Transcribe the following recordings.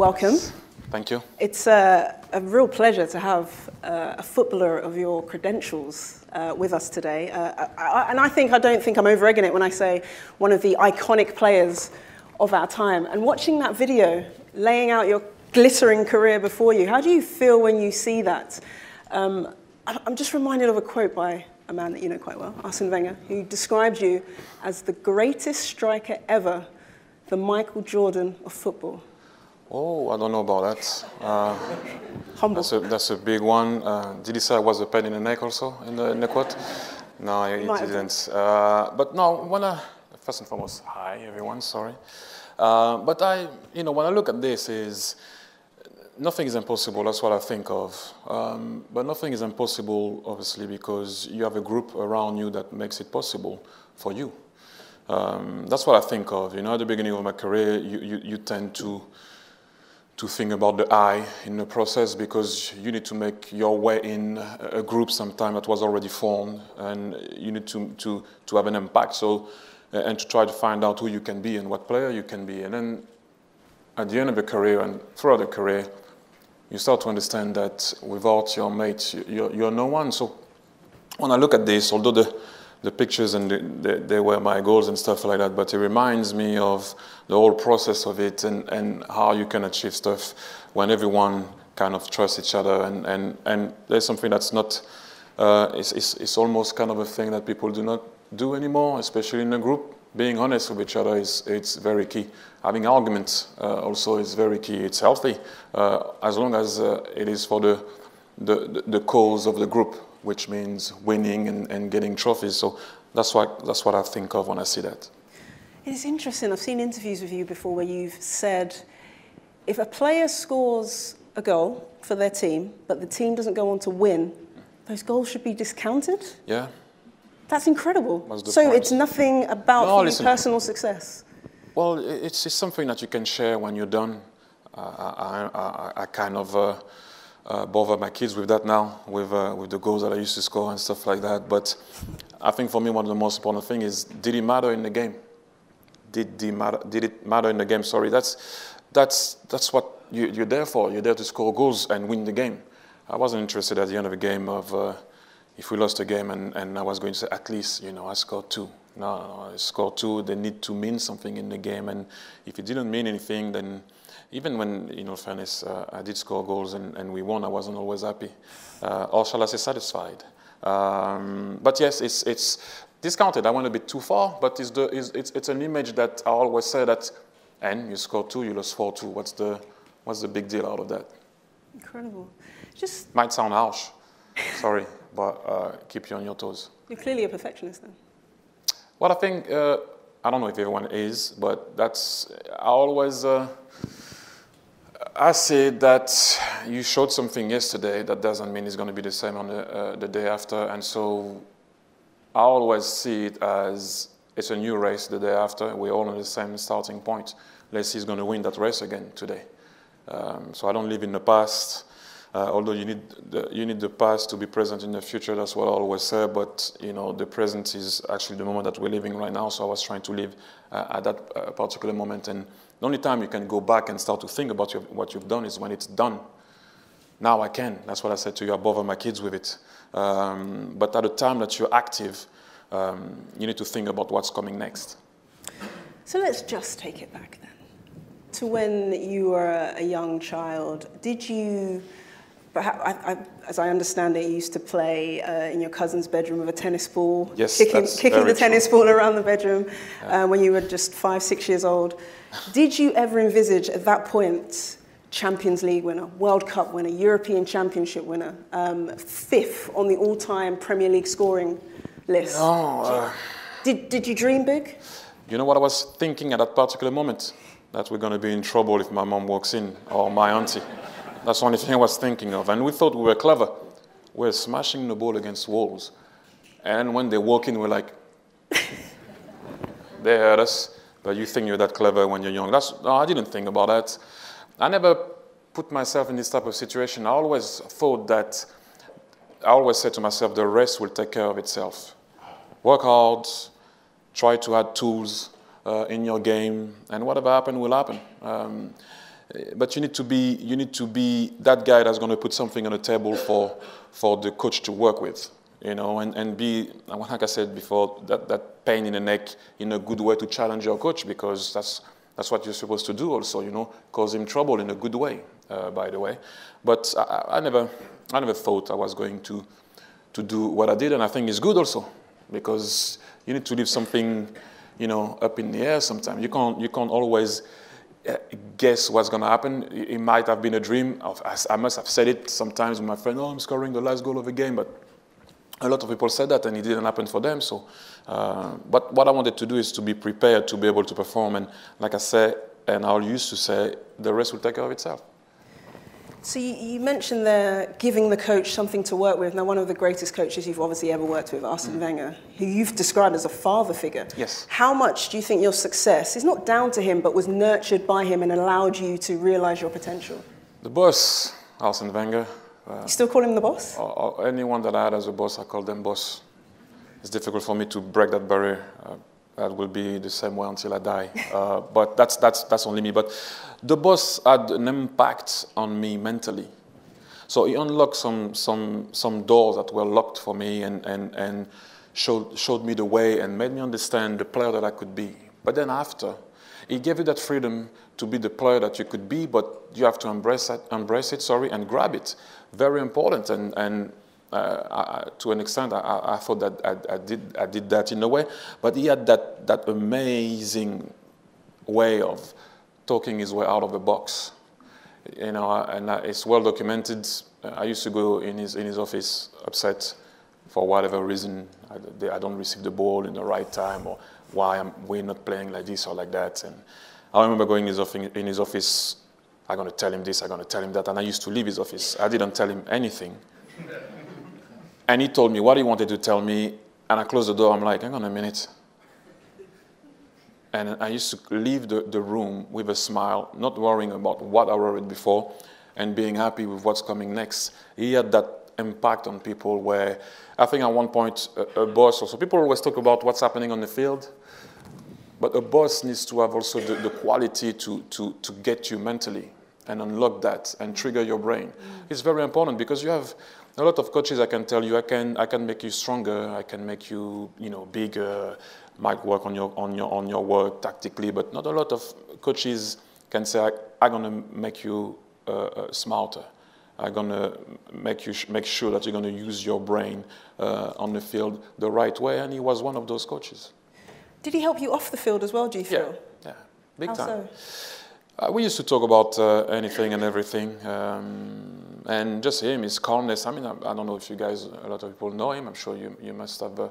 welcome. Thank you. It's a, a real pleasure to have uh, a footballer of your credentials uh, with us today. Uh, I, and I think I don't think I'm over-egging it when I say one of the iconic players of our time. And watching that video, laying out your glittering career before you, how do you feel when you see that? Um, I'm just reminded of a quote by a man that you know quite well, Arsene Wenger, who described you as the greatest striker ever, the Michael Jordan of football. Oh, I don't know about that. Uh, Humble. That's a, that's a big one. Uh, did he say I was a pain in the neck also in the, in the quote? No, he Might didn't. Uh, but no, when I, first and foremost, hi everyone, sorry. Uh, but I, you know, when I look at this is, nothing is impossible, that's what I think of. Um, but nothing is impossible, obviously, because you have a group around you that makes it possible for you. Um, that's what I think of. You know, at the beginning of my career, you, you, you tend to to think about the I in the process because you need to make your way in a group sometime that was already formed and you need to, to, to have an impact. So uh, and to try to find out who you can be and what player you can be. And then at the end of the career and throughout the career you start to understand that without your mates you're, you're no one. So when I look at this although the the pictures and the, the, they were my goals and stuff like that. But it reminds me of the whole process of it and, and how you can achieve stuff when everyone kind of trusts each other. And, and, and there's something that's not, uh, it's, it's, it's almost kind of a thing that people do not do anymore, especially in a group. Being honest with each other is it's very key. Having arguments uh, also is very key. It's healthy uh, as long as uh, it is for the, the, the cause of the group which means winning and, and getting trophies. So that's what, that's what I think of when I see that. It's interesting. I've seen interviews with you before where you've said if a player scores a goal for their team, but the team doesn't go on to win, those goals should be discounted. Yeah. That's incredible. So point? it's nothing about No, listen. personal success. Well, it's, it's something that you can share when you're done. Uh, I, I, I kind of uh, uh, bother my kids with that now, with, uh, with the goals that I used to score and stuff like that. But I think for me, one of the most important things is did it matter in the game? Did, the matter, did it matter in the game? Sorry, that's, that's, that's what you, you're there for. You're there to score goals and win the game. I wasn't interested at the end of the game of uh, if we lost a game and, and I was going to say at least, you know, I scored two. No, no, I scored two. They need to mean something in the game. And if it didn't mean anything, then even when, in all fairness, uh, I did score goals and, and we won, I wasn't always happy. Uh, or shall I say satisfied? Um, but yes, it's, it's discounted. I went a bit too far, but it's, the, it's, it's, it's an image that I always say that, and you scored two, you lost 4 2. What's the, what's the big deal out of that? Incredible. Just Might sound harsh, sorry, but uh, keep you on your toes. you're clearly a perfectionist then. Well, I think, uh, I don't know if everyone is, but that's, I always, uh, I say that you showed something yesterday, that doesn't mean it's going to be the same on the, uh, the day after. And so I always see it as it's a new race the day after. We're all on the same starting point. Let's see who's going to win that race again today. Um, so I don't live in the past. Uh, although you need the, you need the past to be present in the future, that's what I always say. But you know, the present is actually the moment that we're living right now. So I was trying to live uh, at that uh, particular moment. And the only time you can go back and start to think about your, what you've done is when it's done. Now I can. That's what I said to you. I bother my kids with it. Um, but at the time that you're active, um, you need to think about what's coming next. So let's just take it back then to when you were a young child. Did you, perhaps, I, I, as I understand it, you used to play uh, in your cousin's bedroom with a tennis ball, Yes, kicking, kicking the tennis ball around the bedroom uh, when you were just five, six years old. Did you ever envisage at that point Champions League winner, World Cup winner, European Championship winner, um, fifth on the all-time Premier League scoring list? No, uh, Did, did you dream big? You know what I was thinking at that particular moment? That we're going to be in trouble if my mom walks in or my auntie. That's the only thing I was thinking of. And we thought we were clever. We're smashing the ball against walls. And when they walk in, we're like, they heard us, but you think you're that clever when you're young. That's, no, I didn't think about that. I never put myself in this type of situation. I always thought that, I always said to myself, the rest will take care of itself. Work hard, try to add tools uh, in your game, and whatever happen will happen. Um, but you need to be you need to be that guy that's going to put something on the table for for the coach to work with you know and, and be like i said before that, that pain in the neck in a good way to challenge your coach because that's that's what you're supposed to do also you know cause him trouble in a good way uh, by the way. But I, I never i never thought i was going to to do what i did and i think it's good also because you need to leave something you know up in the air sometimes. You can't you can't always guess what's going to happen. It might have been a dream. I must have said it sometimes with my friend, oh, I'm scoring the last goal of the game, but a lot of people said that and it didn't happen for them. So, uh, but what I wanted to do is to be prepared to be able to perform. And like I said, and I used to say, the rest will take care of itself. So you, you, mentioned there giving the coach something to work with. Now, one of the greatest coaches you've obviously ever worked with, Arsene mm. Wenger, who you've described as a father figure. Yes. How much do you think your success is not down to him, but was nurtured by him and allowed you to realize your potential? The boss, Arsene Wenger. Uh, you still call him the boss? Or, or anyone that I had as a boss, I call them boss. It's difficult for me to break that barrier. Uh, that will be the same way until I die. Uh, but that's, that's, that's only me. But the boss had an impact on me mentally. So he unlocked some, some, some doors that were locked for me and, and, and showed, showed me the way and made me understand the player that I could be. But then after, he gave you that freedom to be the player that you could be, but you have to embrace it, embrace it sorry, and grab it. Very important. And, and uh, to an extent, I, I thought that I, I, did, I did that in a way, but he had that, that amazing way of talking his way out of the box. You know, and it's well documented. I used to go in his, in his office upset for whatever reason. I, don't receive the ball in the right time, or why am we not playing like this or like that. And I remember going in his office I'm going to tell him this, I'm going to tell him that. And I used to leave his office. I didn't tell him anything. And he told me what he wanted to tell me, and I closed the door. I'm like, hang on a minute. And I used to leave the, the room with a smile, not worrying about what I worried before, and being happy with what's coming next. He had that impact on people where I think at one point a, a boss also, people always talk about what's happening on the field, but a boss needs to have also the, the quality to, to, to get you mentally and unlock that and trigger your brain. Mm. It's very important because you have a lot of coaches I can tell you I can I can make you stronger, I can make you you know bigger, might work on your on your on your work tactically, but not a lot of coaches can say I, am gonna make you uh, uh, smarter. I'm gonna make you make sure that you're gonna use your brain uh, on the field the right way, and he was one of those coaches. Did he help you off the field as well? Do you feel? Yeah, yeah, big How time. So? Uh, we used to talk about uh, anything and everything. Um, and just him, his calmness. I mean, I, I, don't know if you guys, a lot of people know him. I'm sure you, you must have uh,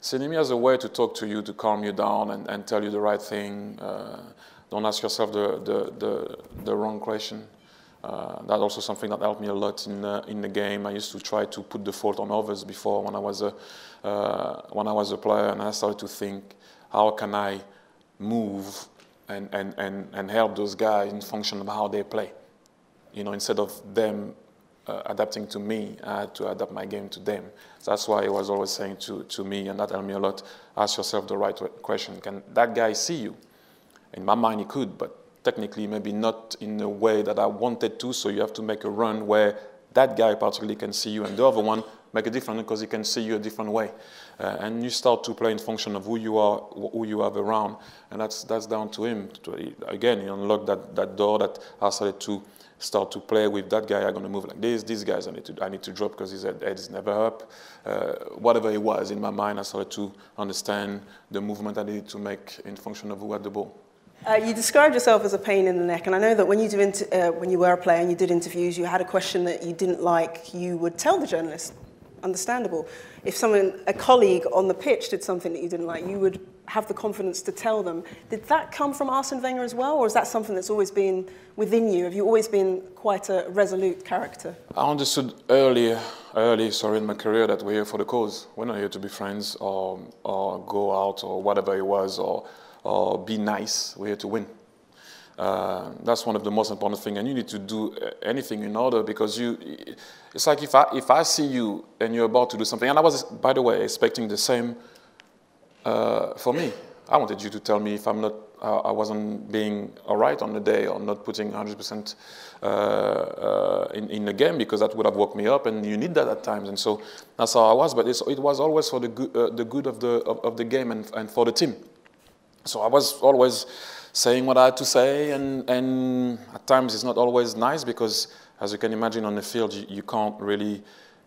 seen him as a way to talk to you, to calm you down and, and tell you the right thing. Uh, don't ask yourself the, the, the, the wrong question. Uh, that's also something that helped me a lot in, uh, in the game. I used to try to put the fault on others before when I was a, uh, when I was a player, and I started to think, how can I move and, and, and, and help those guys in function of how they play? You know, instead of them uh, adapting to me, I had to adapt my game to them. So that's why he was always saying to, to me, and that helped me a lot, ask yourself the right question. Can that guy see you? In my mind, he could, but technically maybe not in the way that I wanted to, so you have to make a run where that guy particularly can see you, and the other one make a difference because he can see you a different way. Uh, and you start to play in function of who you are, who you have around, and that's, that's down to him. Again, he unlocked that, that door that I started to start to play with that guy, I'm going to move like this. These guys I need to, I need to drop because his head is never up. Uh, whatever it was, in my mind, I started to understand the movement I needed to make in function of who had the ball. Uh, you described yourself as a pain in the neck, and I know that when you, do uh, when you were a player and you did interviews, you had a question that you didn't like, you would tell the journalist. Understandable. If someone, a colleague on the pitch did something that you didn't like, you would have the confidence to tell them. Did that come from Arsene Wenger as well, or is that something that's always been within you? Have you always been quite a resolute character? I understood early, early, sorry, in my career that we're here for the cause. We're not here to be friends or, or go out or whatever it was or, or be nice. We're here to win. Uh, that's one of the most important things, and you need to do anything in order because you. It's like if I if I see you and you're about to do something, and I was, by the way, expecting the same uh, for me. I wanted you to tell me if I'm not uh, I wasn't being all right on the day or not putting 100% uh, uh, in, in the game because that would have woke me up and you need that at times. And so that's how I was. But it was always for the good, uh, the good of, the, of, of, the game and, and for the team. So I was always saying what I had to say and, and at times it's not always nice because as you can imagine on the field, you, you can't really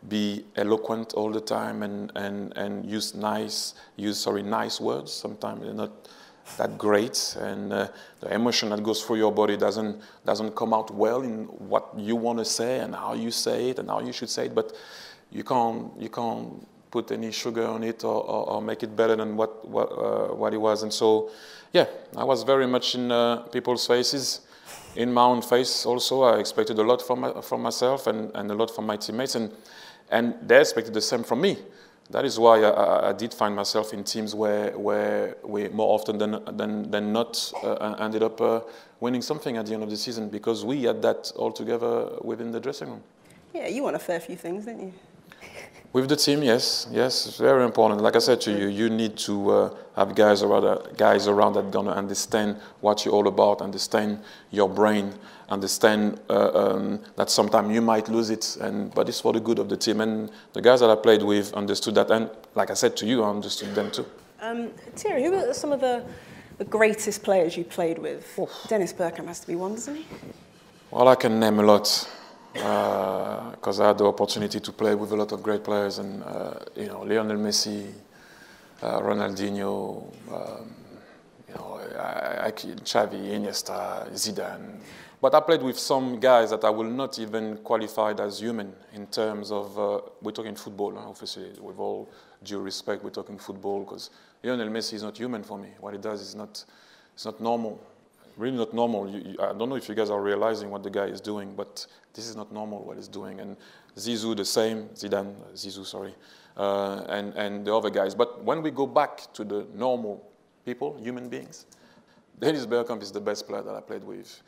be eloquent all the time and, and, and use nice, use, sorry, nice words. Sometimes they're not that great and uh, the emotion that goes through your body doesn't, doesn't come out well in what you want to say and how you say it and how you should say it, but you can't, you can't put any sugar on it or, or, or make it better than what, what, uh, what it was. And so, yeah, I was very much in uh, people's faces in my own face also. I expected a lot from, my, from myself and, and a lot from my teammates. And and they expected the same from me. That is why I, I did find myself in teams where, where we more often than, than, than not uh, ended up uh, winning something at the end of the season because we had that all together within the dressing room. Yeah, you won a fair few things, didn't you? With the team, yes, yes, it's very important. Like I said to you, you need to uh, have guys around, guys around that gonna understand what you're all about, understand your brain, understand uh, um, that sometimes you might lose it, and but it's for the good of the team. And the guys that I played with understood that, and like I said to you, I understood them too. Um, Thierry, who were some of the, the greatest players you played with? Oof. Dennis Bergkamp has to be one, doesn't he? Well, I can name a lot because uh, I had the opportunity to play with a lot of great players, and uh, you know Lionel Messi, uh, Ronaldinho, um, you know I, I, Xavi, Iniesta, Zidane. But I played with some guys that I will not even qualify as human in terms of uh, we're talking football. Obviously, with all due respect, we're talking football because Lionel Messi is not human for me. What he does is not, it's not normal really not normal. You, you, I don't know if you guys are realizing what the guy is doing, but this is not normal what he's doing. And Zizou the same, Zidane, Zizou, sorry, uh, and, and the other guys. But when we go back to the normal people, human beings, Dennis Bergkamp is the best player that I played with.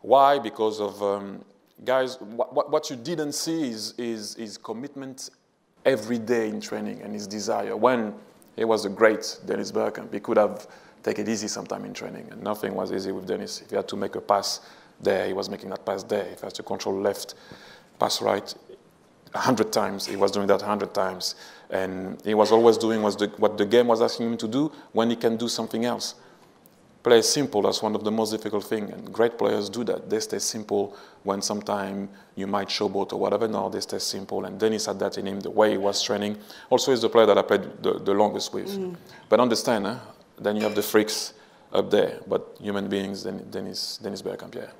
Why? Because of um, guys, what, what you didn't see is, is, is commitment every day in training and his desire. When he was a great Dennis Bergkamp, he could have take it easy sometime in training. And nothing was easy with Dennis. If he had to make a pass there, he was making that pass there. If he had to control left, pass right, a hundred times, he was doing that a hundred times. And he was always doing was the, what the game was asking him to do when he can do something else. Play simple, that's one of the most difficult things. And great players do that. They stay simple when sometimes you might showboat or whatever. No, they stay simple. And Dennis had that in him, the way he was training. Also, he's the player that I played the, the longest with. Mm. But understand, eh? Then you have the freaks up there, but human beings, then, Dennis, Dennis Bergkamp, yeah.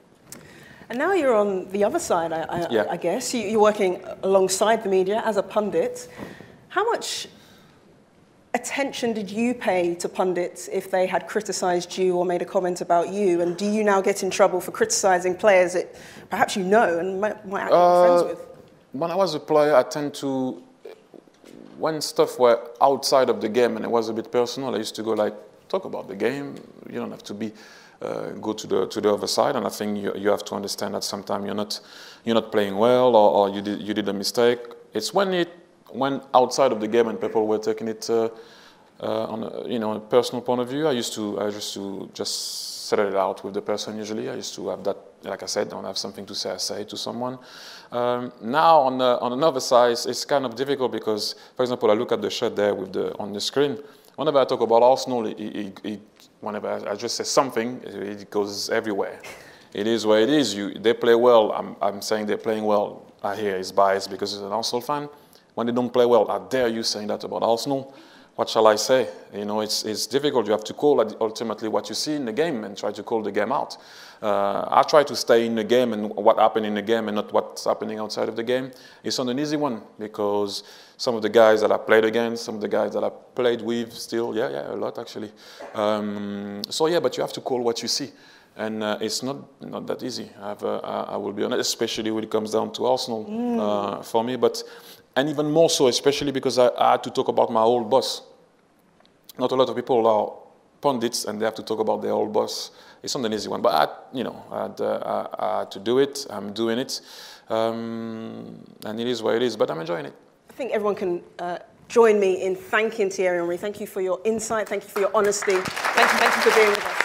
And now you're on the other side, I, I, yeah. I guess. You, are working alongside the media as a pundit. How much attention did you pay to pundits if they had criticised you or made a comment about you? And do you now get in trouble for criticising players that perhaps you know and might, might actually uh, be friends with? When I was a player, I tend to, when stuff were outside of the game and it was a bit personal, I used to go like, talk about the game. You don't have to be uh, go to the to the other side. And I think you, you have to understand that sometimes you're not you're not playing well or, or you did you did a mistake. It's when it when outside of the game and people were taking it uh, uh, on a, you know a personal point of view. I used to I used to just settle it out with the person. Usually, I used to have that. Like I said, don't have something to say. I say to someone. Um, now on the, on another side, it's kind of difficult because, for example, I look at the shirt there with the on the screen whenever I talk about Arsenal, it, it, it, whenever I just say something, it goes everywhere. It is where it is. You, they play well. I'm, I'm saying they're playing well. I hear it's biased because it's an Arsenal fan. When they don't play well, I dare you saying that about Arsenal. What shall I say? You know, it's, it's difficult. You have to call ultimately what you see in the game and try to call the game out. Uh, I try to stay in the game and what happened in the game and not what's happening outside of the game. It's not an easy one because some of the guys that I played against, some of the guys that I played with still, yeah, yeah, a lot actually. Um, so yeah, but you have to call what you see. And uh, it's not, not that easy, I, have, uh, I will be honest, especially when it comes down to Arsenal mm. uh, for me. But, and even more so, especially because I, I had to talk about my old boss. Not a lot of people are pundits and they have to talk about their old boss. It's not an easy one, but I, you know, I had, uh, I had to do it. I'm doing it, um, and it is what it is. But I'm enjoying it. I think everyone can uh, join me in thanking Thierry Henry. Thank you for your insight. Thank you for your honesty. Thank you, thank you for being with us.